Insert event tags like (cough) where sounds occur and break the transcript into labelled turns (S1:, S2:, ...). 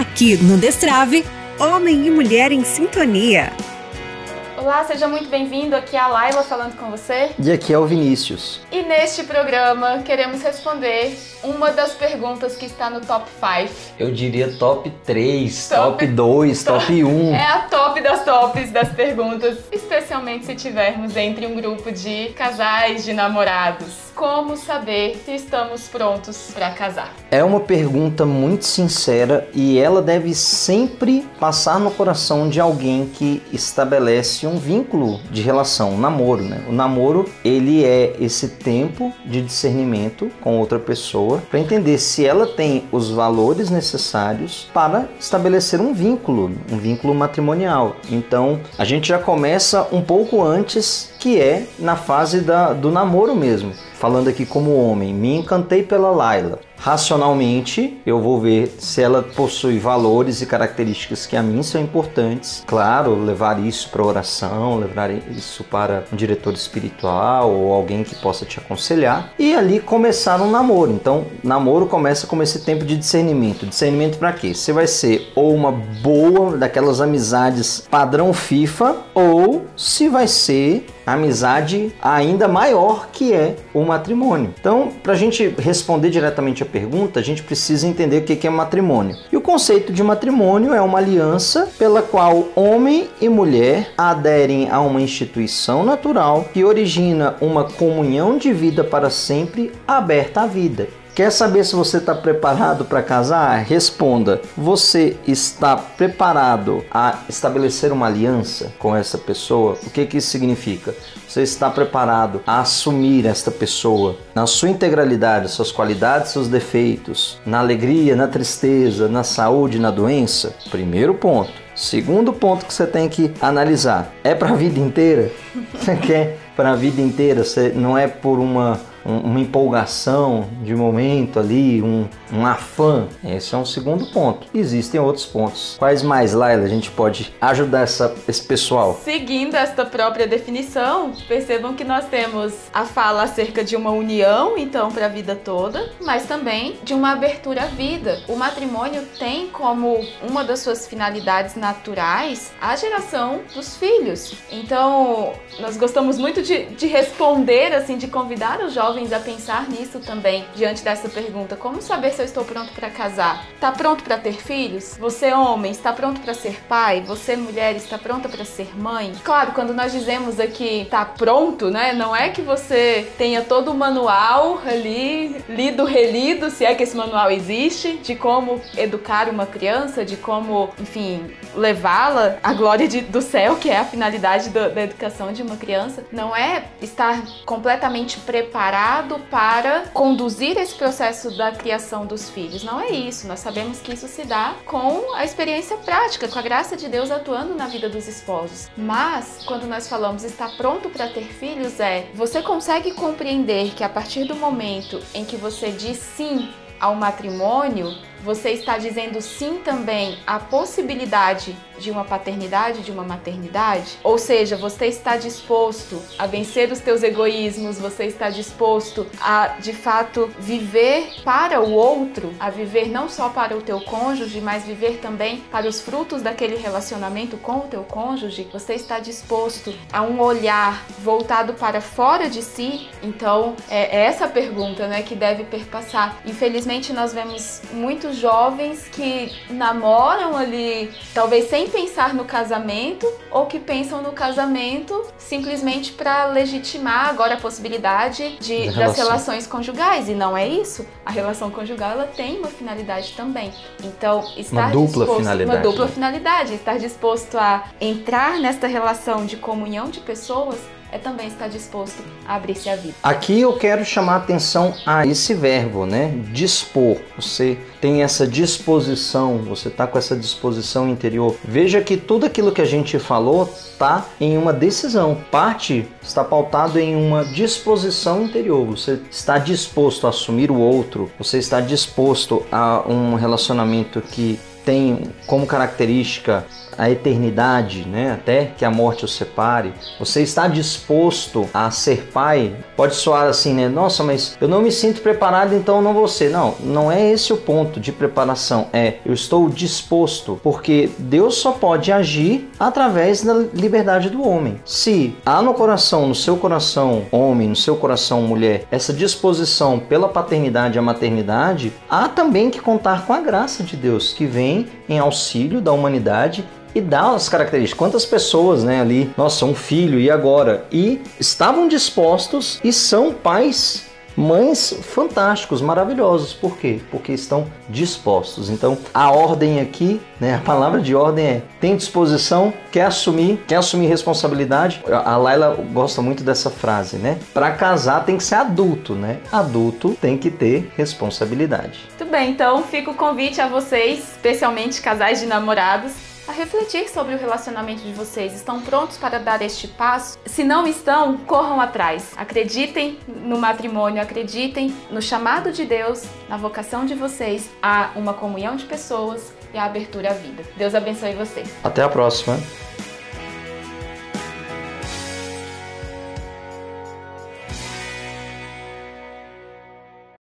S1: Aqui no Destrave,
S2: Homem e Mulher em Sintonia.
S3: Olá, seja muito bem-vindo. Aqui é a Laila falando com você.
S4: E aqui é o Vinícius.
S3: E neste programa queremos responder uma das perguntas que está no top 5.
S4: Eu diria top 3, top, top 2, (laughs) top 1.
S3: É a top das tops das perguntas, especialmente se tivermos entre um grupo de casais, de namorados. Como saber se estamos prontos para casar?
S4: É uma pergunta muito sincera e ela deve sempre passar no coração de alguém que estabelece um vínculo de relação, um namoro, né? O namoro, ele é esse tempo de discernimento com outra pessoa para entender se ela tem os valores necessários para estabelecer um vínculo, um vínculo matrimonial. Então, a gente já começa um pouco antes, que é na fase da, do namoro mesmo falando aqui como homem, me encantei pela Laila. Racionalmente, eu vou ver se ela possui valores e características que a mim são importantes. Claro, levar isso para oração, levar isso para um diretor espiritual ou alguém que possa te aconselhar e ali começar um namoro. Então, namoro começa com esse tempo de discernimento. Discernimento para quê? Você vai ser ou uma boa daquelas amizades padrão FIFA ou se vai ser amizade ainda maior que é o matrimônio. Então, para a gente responder diretamente a pergunta, a gente precisa entender o que é matrimônio. E o conceito de matrimônio é uma aliança pela qual homem e mulher aderem a uma instituição natural que origina uma comunhão de vida para sempre aberta à vida. Quer saber se você está preparado para casar? Responda: você está preparado a estabelecer uma aliança com essa pessoa? O que, que isso significa? Você está preparado a assumir esta pessoa na sua integralidade, suas qualidades, seus defeitos, na alegria, na tristeza, na saúde, na doença? Primeiro ponto. Segundo ponto que você tem que analisar: é para a vida inteira? (laughs) Você quer para a vida inteira? Você não é por uma uma empolgação de momento ali, um, um afã. Esse é um segundo ponto. Existem outros pontos. Quais mais, Laila, a gente pode ajudar essa, esse pessoal?
S3: Seguindo esta própria definição, percebam que nós temos a fala acerca de uma união, então, para a vida toda, mas também de uma abertura à vida. O matrimônio tem como uma das suas finalidades naturais a geração dos filhos. Então, nós gostamos muito de, de responder, assim, de convidar os jovens jovens a pensar nisso também, diante dessa pergunta: como saber se eu estou pronto para casar? Está pronto para ter filhos? Você, homem, está pronto para ser pai? Você, mulher, está pronta para ser mãe? Claro, quando nós dizemos aqui está pronto, né? Não é que você tenha todo o manual ali, lido, relido, se é que esse manual existe, de como educar uma criança, de como, enfim, levá-la à glória de, do céu, que é a finalidade do, da educação de uma criança. Não é estar completamente preparado preparado para conduzir esse processo da criação dos filhos. Não é isso. Nós sabemos que isso se dá com a experiência prática, com a graça de Deus atuando na vida dos esposos. Mas quando nós falamos estar pronto para ter filhos é, você consegue compreender que a partir do momento em que você diz sim ao matrimônio, você está dizendo sim também à possibilidade de uma paternidade, de uma maternidade? Ou seja, você está disposto a vencer os teus egoísmos, você está disposto a, de fato, viver para o outro, a viver não só para o teu cônjuge, mas viver também para os frutos daquele relacionamento com o teu cônjuge? Você está disposto a um olhar voltado para fora de si? Então, é, essa pergunta, né, que deve perpassar. Infelizmente, nós vemos muitos jovens que namoram ali, talvez sem pensar no casamento, ou que pensam no casamento simplesmente para legitimar agora a possibilidade de, das relações conjugais. E não é isso. A relação conjugal ela tem uma finalidade também. Então, estar
S4: uma dupla
S3: disposto,
S4: finalidade.
S3: Uma dupla finalidade. Estar disposto a entrar nesta relação de comunhão de pessoas é também estar disposto a abrir-se à vida.
S4: Aqui eu quero chamar a atenção a esse verbo, né? Dispor. Você tem essa disposição, você está com essa disposição interior. Veja que tudo aquilo que a gente falou está em uma decisão. Parte está pautado em uma disposição interior. Você está disposto a assumir o outro, você está disposto a um relacionamento que tem como característica a eternidade, né? Até que a morte os separe. Você está disposto a ser pai? Pode soar assim, né? Nossa, mas eu não me sinto preparado, então não vou ser. Não, não é esse o ponto de preparação. É eu estou disposto, porque Deus só pode agir através da liberdade do homem. Se há no coração, no seu coração, homem, no seu coração, mulher, essa disposição pela paternidade e a maternidade, há também que contar com a graça de Deus que vem em auxílio da humanidade e dá as características. Quantas pessoas, né, ali, nossa, um filho e agora? E estavam dispostos e são pais mães fantásticos, maravilhosos. Por quê? Porque estão dispostos. Então, a ordem aqui, né, a palavra de ordem é: tem disposição, quer assumir, quer assumir responsabilidade. A Laila gosta muito dessa frase, né? Para casar tem que ser adulto, né? Adulto tem que ter responsabilidade.
S3: Muito bem, então fica o convite a vocês, especialmente casais de namorados, a refletir sobre o relacionamento de vocês. Estão prontos para dar este passo? Se não estão, corram atrás. Acreditem no matrimônio, acreditem no chamado de Deus, na vocação de vocês a uma comunhão de pessoas e a abertura à vida. Deus abençoe vocês.
S4: Até a próxima.